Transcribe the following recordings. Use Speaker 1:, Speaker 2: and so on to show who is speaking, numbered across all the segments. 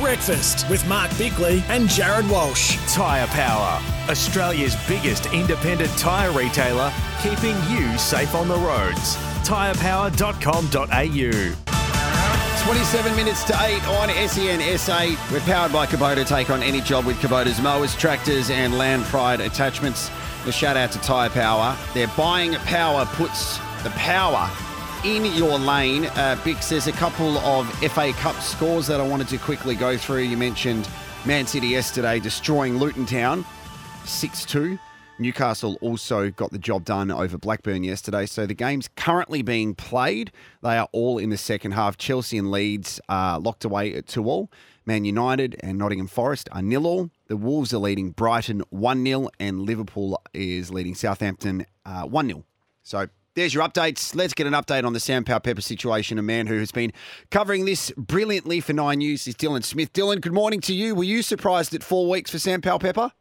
Speaker 1: Breakfast with Mark Bickley and Jared Walsh.
Speaker 2: Tyre Power, Australia's biggest independent tyre retailer, keeping you safe on the roads. Tyrepower.com.au.
Speaker 3: 27 minutes to 8 on SEN SA. We're powered by Kubota. Take on any job with Kubota's mowers, tractors, and land pride attachments. A shout out to Tyre Power. Their buying power puts the power in your lane. Uh, Bicks, there's a couple of FA Cup scores that I wanted to quickly go through. You mentioned Man City yesterday destroying Luton Town 6 2. Newcastle also got the job done over Blackburn yesterday. So the game's currently being played. They are all in the second half. Chelsea and Leeds are locked away at 2 all. Man United and Nottingham Forest are nil all. The Wolves are leading Brighton 1 0, and Liverpool is leading Southampton 1 0. So there's your updates. Let's get an update on the Sam Powell Pepper situation. A man who has been covering this brilliantly for Nine News is Dylan Smith. Dylan, good morning to you. Were you surprised at four weeks for Sam Powell Pepper?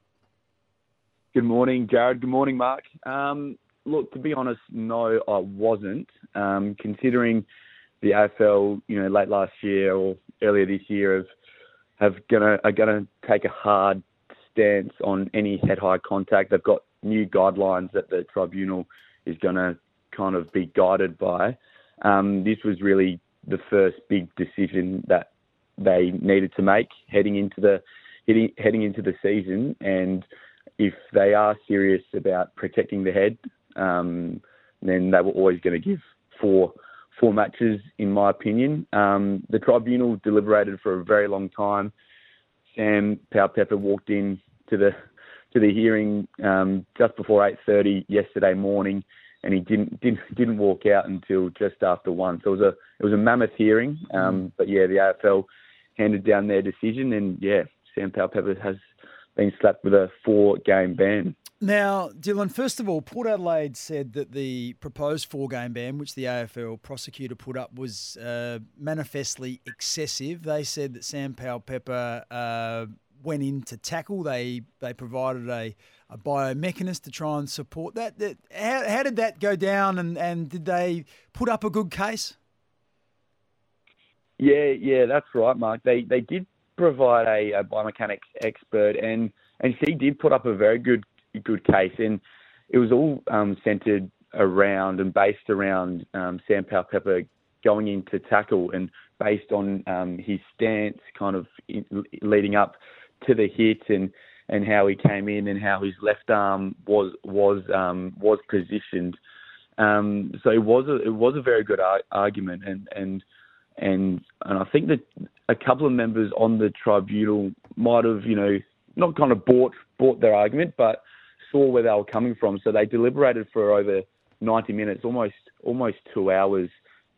Speaker 4: Good morning, Jared. Good morning, Mark. Um, look, to be honest, no, I wasn't. Um, considering the AFL, you know, late last year or earlier this year have have gonna are gonna take a hard stance on any head high contact. They've got new guidelines that the tribunal is gonna kind of be guided by. Um, this was really the first big decision that they needed to make heading into the heading, heading into the season, and if they are serious about protecting the head, um, then they were always going to give four four matches, in my opinion. Um, the tribunal deliberated for a very long time. Sam Powell Pepper walked in to the to the hearing um, just before 8:30 yesterday morning and he didn't didn't didn't walk out until just after one. So it was a it was a mammoth hearing. Um, but yeah, the AFL handed down their decision, and yeah, Sam Powell Pepper has been slapped with a four game ban.
Speaker 5: Now, Dylan, first of all, Port Adelaide said that the proposed four game ban, which the AFL prosecutor put up, was uh, manifestly excessive. They said that Sam Powell Pepper uh, went in to tackle. They they provided a, a biomechanist to try and support that. how, how did that go down, and, and did they put up a good case?
Speaker 4: Yeah, yeah, that's right, Mark. They they did provide a, a biomechanics expert, and and she did put up a very good good case, and it was all um, centered around and based around um, Sam Powell Pepper going into tackle and based on um, his stance, kind of in, leading up to the hit and and how he came in and how his left arm was was um, was positioned. Um, so it was a it was a very good ar- argument, and and and and I think that a couple of members on the tribunal might have you know not kind of bought bought their argument, but saw where they were coming from. So they deliberated for over 90 minutes, almost almost two hours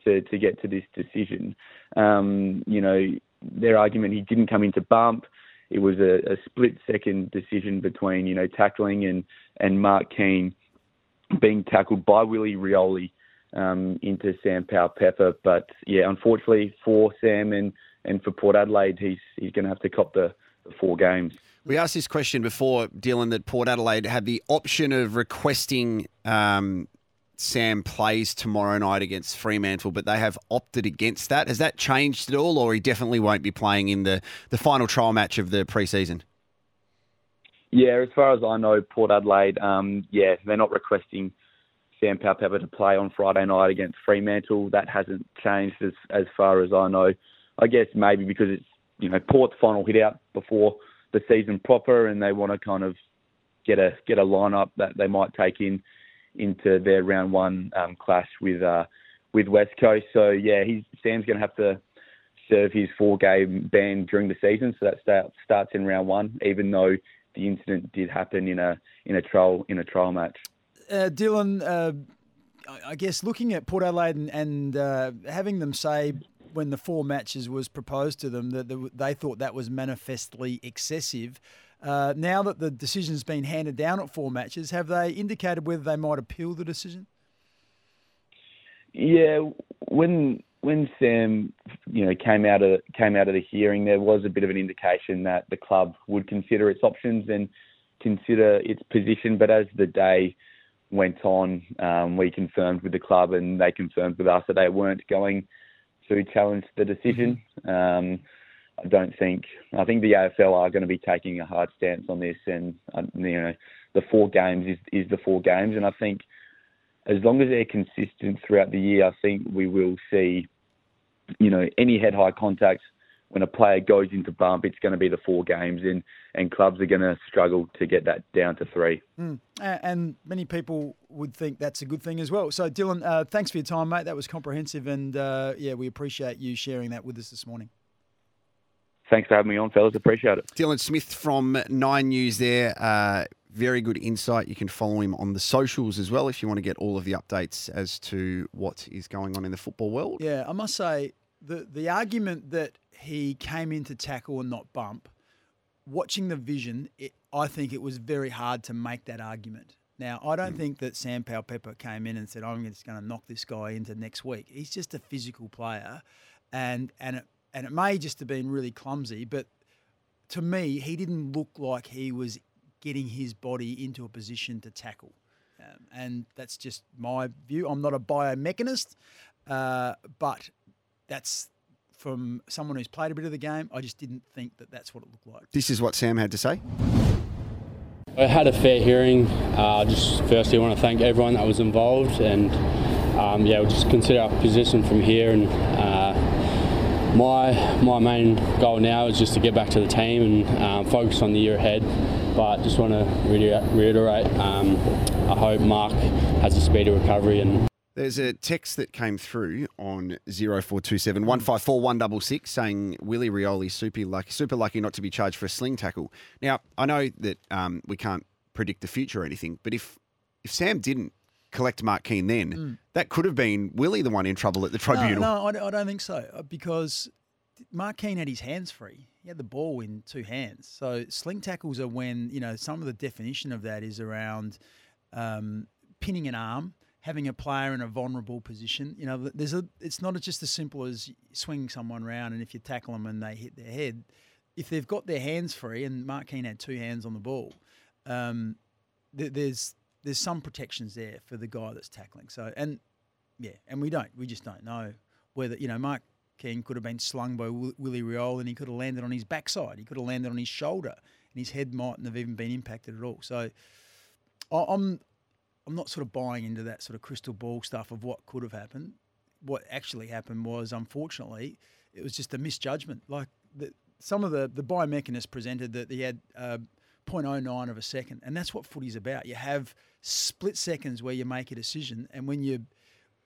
Speaker 4: to to get to this decision. Um, you know, their argument he didn't come into bump it was a, a split second decision between you know tackling and and Mark Keane being tackled by Willie Rioli um, into Sam Powell Pepper. But yeah, unfortunately for Sam and and for Port Adelaide, he's he's going to have to cop the, the four games.
Speaker 3: We asked this question before, Dylan, that Port Adelaide had the option of requesting um, Sam plays tomorrow night against Fremantle, but they have opted against that. Has that changed at all, or he definitely won't be playing in the, the final trial match of the preseason?
Speaker 4: Yeah, as far as I know, Port Adelaide, um, yeah, they're not requesting Sam Powell to play on Friday night against Fremantle. That hasn't changed as as far as I know. I guess maybe because it's you know Port's final hit out before the season proper, and they want to kind of get a get a lineup that they might take in into their round one um, clash with uh, with West Coast. So yeah, he's Sam's going to have to serve his four game ban during the season. So that start, starts in round one, even though the incident did happen in a in a trial in a trial match.
Speaker 5: Uh, Dylan, uh, I guess looking at Port Adelaide and, and uh, having them say when the four matches was proposed to them that they thought that was manifestly excessive. Uh, now that the decision's been handed down at four matches, have they indicated whether they might appeal the decision?
Speaker 4: Yeah, when when Sam, you know, came out of came out of the hearing, there was a bit of an indication that the club would consider its options and consider its position. But as the day went on, um, we confirmed with the club, and they confirmed with us that they weren't going to challenge the decision. Mm-hmm. Um, I don't think. I think the AFL are going to be taking a hard stance on this, and uh, you know, the four games is is the four games, and I think as long as they're consistent throughout the year, I think we will see, you know, any head high contact when a player goes into bump, it's going to be the four games, and, and clubs are going to struggle to get that down to three.
Speaker 5: Mm. And many people would think that's a good thing as well. So, Dylan, uh, thanks for your time, mate. That was comprehensive, and uh, yeah, we appreciate you sharing that with us this morning.
Speaker 4: Thanks for having me on, fellas. Appreciate it.
Speaker 3: Dylan Smith from Nine News there. Uh, very good insight. You can follow him on the socials as well if you want to get all of the updates as to what is going on in the football world.
Speaker 5: Yeah, I must say the the argument that he came in to tackle and not bump, watching the vision, it, I think it was very hard to make that argument. Now, I don't mm. think that Sam Powell Pepper came in and said, I'm just going to knock this guy into next week. He's just a physical player, and and it, and it may just have been really clumsy, but to me, he didn't look like he was getting his body into a position to tackle. Um, and that's just my view. I'm not a biomechanist, uh, but that's from someone who's played a bit of the game. I just didn't think that that's what it looked like.
Speaker 3: This is what Sam had to say.
Speaker 6: I had a fair hearing. Uh, just firstly, I want to thank everyone that was involved, and um, yeah, we'll just consider our position from here. And uh, my my main goal now is just to get back to the team and um, focus on the year ahead. But just want to reiterate, um, I hope Mark has a speedy recovery and
Speaker 3: there's a text that came through on 0427 154 166 saying Willie Rioli super lucky, super lucky not to be charged for a sling tackle. Now, I know that um, we can't predict the future or anything, but if if Sam didn't collect Mark Keane then, mm. that could have been Willie the one in trouble at the tribunal.
Speaker 5: No, no I don't think so uh, because Mark Keane had his hands free. He had the ball in two hands. So sling tackles are when, you know, some of the definition of that is around um, pinning an arm – having a player in a vulnerable position. You know, there's a. It's not just as simple as swinging someone around and if you tackle them and they hit their head, if they've got their hands free, and Mark Keane had two hands on the ball, um, th- there's there's some protections there for the guy that's tackling. So and yeah, and we don't, we just don't know whether you know Mark Keane could have been slung by Willie Rioli and he could have landed on his backside, he could have landed on his shoulder, and his head mightn't have even been impacted at all. So I'm I'm not sort of buying into that sort of crystal ball stuff of what could have happened. What actually happened was, unfortunately, it was just a misjudgment. Like the, some of the the biomechanists presented that he had uh, 0.09 of a second, and that's what footy's about. You have split seconds where you make a decision, and when you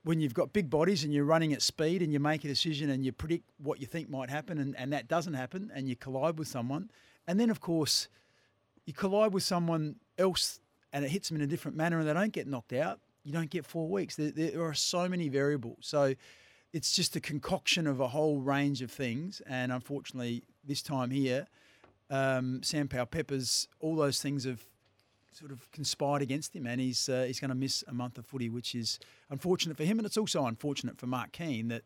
Speaker 5: when you've got big bodies and you're running at speed and you make a decision and you predict what you think might happen and, and that doesn't happen and you collide with someone and then of course you collide with someone else and it hits them in a different manner and they don't get knocked out, you don't get four weeks. There, there are so many variables. So it's just a concoction of a whole range of things. And unfortunately, this time here, um, Sam Powell Peppers, all those things have sort of conspired against him, and he's uh, he's going to miss a month of footy, which is unfortunate for him, and it's also unfortunate for Mark Keane that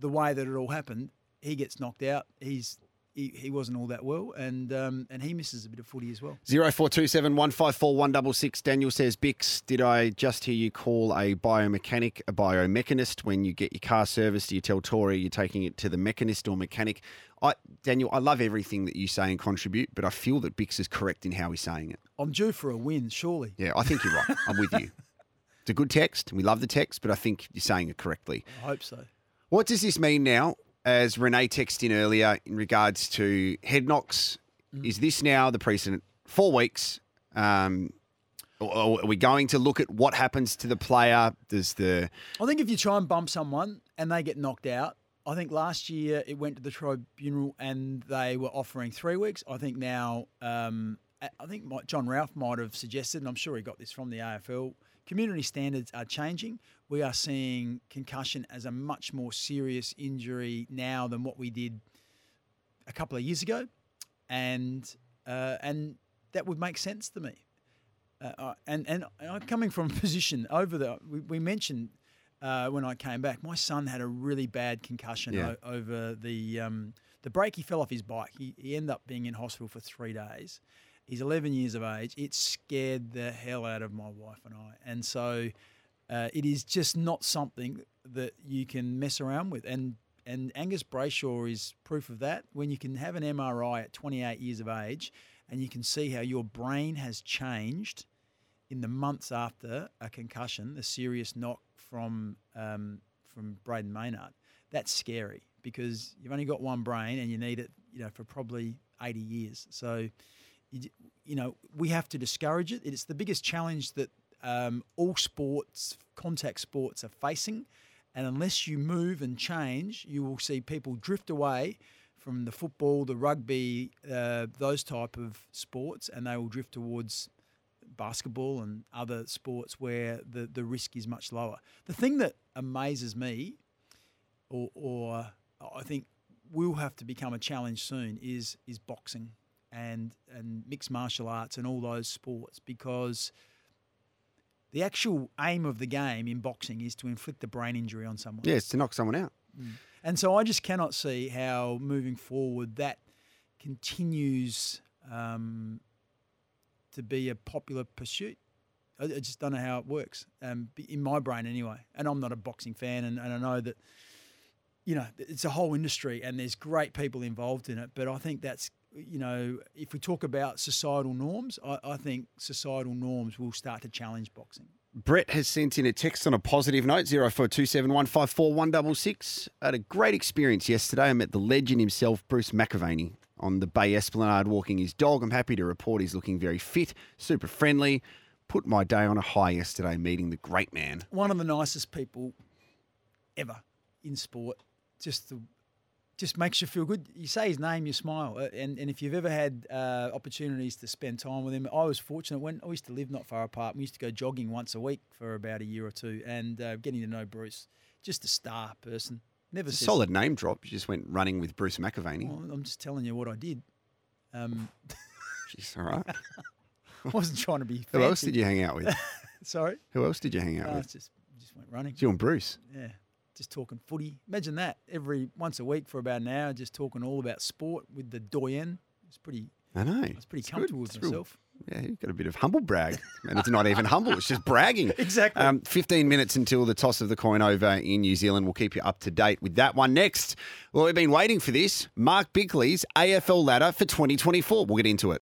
Speaker 5: the way that it all happened, he gets knocked out. He's he, he wasn't all that well, and um, and he misses a bit of footy as well.
Speaker 3: Zero four two seven one five four one double six. Daniel says, Bicks, did I just hear you call a biomechanic a biomechanist when you get your car serviced? Do You tell Tori you're taking it to the mechanist or mechanic. I, Daniel, I love everything that you say and contribute, but I feel that Bicks is correct in how he's saying it.
Speaker 5: I'm due for a win, surely.
Speaker 3: Yeah, I think you're right. I'm with you. It's a good text. We love the text, but I think you're saying it correctly.
Speaker 5: I hope so.
Speaker 3: What does this mean now? As Renee texted in earlier in regards to head knocks. Mm. Is this now the precedent? Four weeks. Um, are we going to look at what happens to the player? Does the
Speaker 5: I think if you try and bump someone and they get knocked out, I think last year it went to the tribunal and they were offering three weeks. I think now, um, I think John Ralph might have suggested, and I'm sure he got this from the AFL. Community standards are changing we are seeing concussion as a much more serious injury now than what we did a couple of years ago, and uh, and that would make sense to me. Uh, uh and, and I'm coming from a position over the we, we mentioned uh, when I came back, my son had a really bad concussion yeah. o- over the um, the break. He fell off his bike. He, he ended up being in hospital for three days. He's 11 years of age. It scared the hell out of my wife and I, and so uh, it is just not something that you can mess around with. And And Angus Brayshaw is proof of that. When you can have an MRI at 28 years of age and you can see how your brain has changed in the months after a concussion, the serious knock from um, from Brayden Maynard, that's scary because you've only got one brain and you need it, you know, for probably 80 years. So, you, know, we have to discourage it. It's the biggest challenge that um, all sports, contact sports, are facing. And unless you move and change, you will see people drift away from the football, the rugby, uh, those type of sports, and they will drift towards basketball and other sports where the, the risk is much lower. The thing that amazes me, or, or I think will have to become a challenge soon, is is boxing and and mixed martial arts and all those sports because the actual aim of the game in boxing is to inflict a brain injury on someone.
Speaker 3: Yeah, it's to knock someone out.
Speaker 5: And so I just cannot see how moving forward that continues um, to be a popular pursuit. I, I just don't know how it works um, in my brain anyway. And I'm not a boxing fan, and, and I know that you know it's a whole industry, and there's great people involved in it. But I think that's you know if we talk about societal norms, I, I think societal norms will start to challenge boxing.
Speaker 3: Brett has sent in a text on a positive note, 0427154166. I had a great experience yesterday. I met the legend himself, Bruce McAvaney, on the Bay Esplanade walking his dog. I'm happy to report he's looking very fit, super friendly. Put my day on a high yesterday meeting the great man.
Speaker 5: one of the nicest people ever in sport. Just the, just makes you feel good. You say his name, you smile. Uh, And and if you've ever had uh, opportunities to spend time with him, I was fortunate when I used to live not far apart. We used to go jogging once a week for about a year or two, and uh, getting to know Bruce, just a star person. Never
Speaker 3: It's a solid name drop. You just went running with Bruce McAvaney.
Speaker 5: Well, I'm just telling you what I did. Um,
Speaker 3: Jeez, all right.
Speaker 5: I wasn't trying to be.
Speaker 3: Who else did you hang out with?
Speaker 5: Sorry,
Speaker 3: Who else did you hang out
Speaker 5: no,
Speaker 3: with?
Speaker 5: just just went running.
Speaker 3: You and Bruce.
Speaker 5: Yeah, just talking footy. Imagine that every once a week for about an hour, just talking all about sport with the doyen. It's pretty.
Speaker 3: I know.
Speaker 5: I was pretty
Speaker 3: It's good.
Speaker 5: comfortable with
Speaker 3: It's real-
Speaker 5: myself.
Speaker 3: Yeah, you've got a bit of humble brag. And it's not even humble, it's just bragging.
Speaker 5: Exactly.
Speaker 3: Um, 15 minutes until the toss of the coin over in New Zealand. We'll keep you up to date with that one next. Well, we've been waiting for this. Mark Bickley's AFL ladder for 2024. We'll get into it.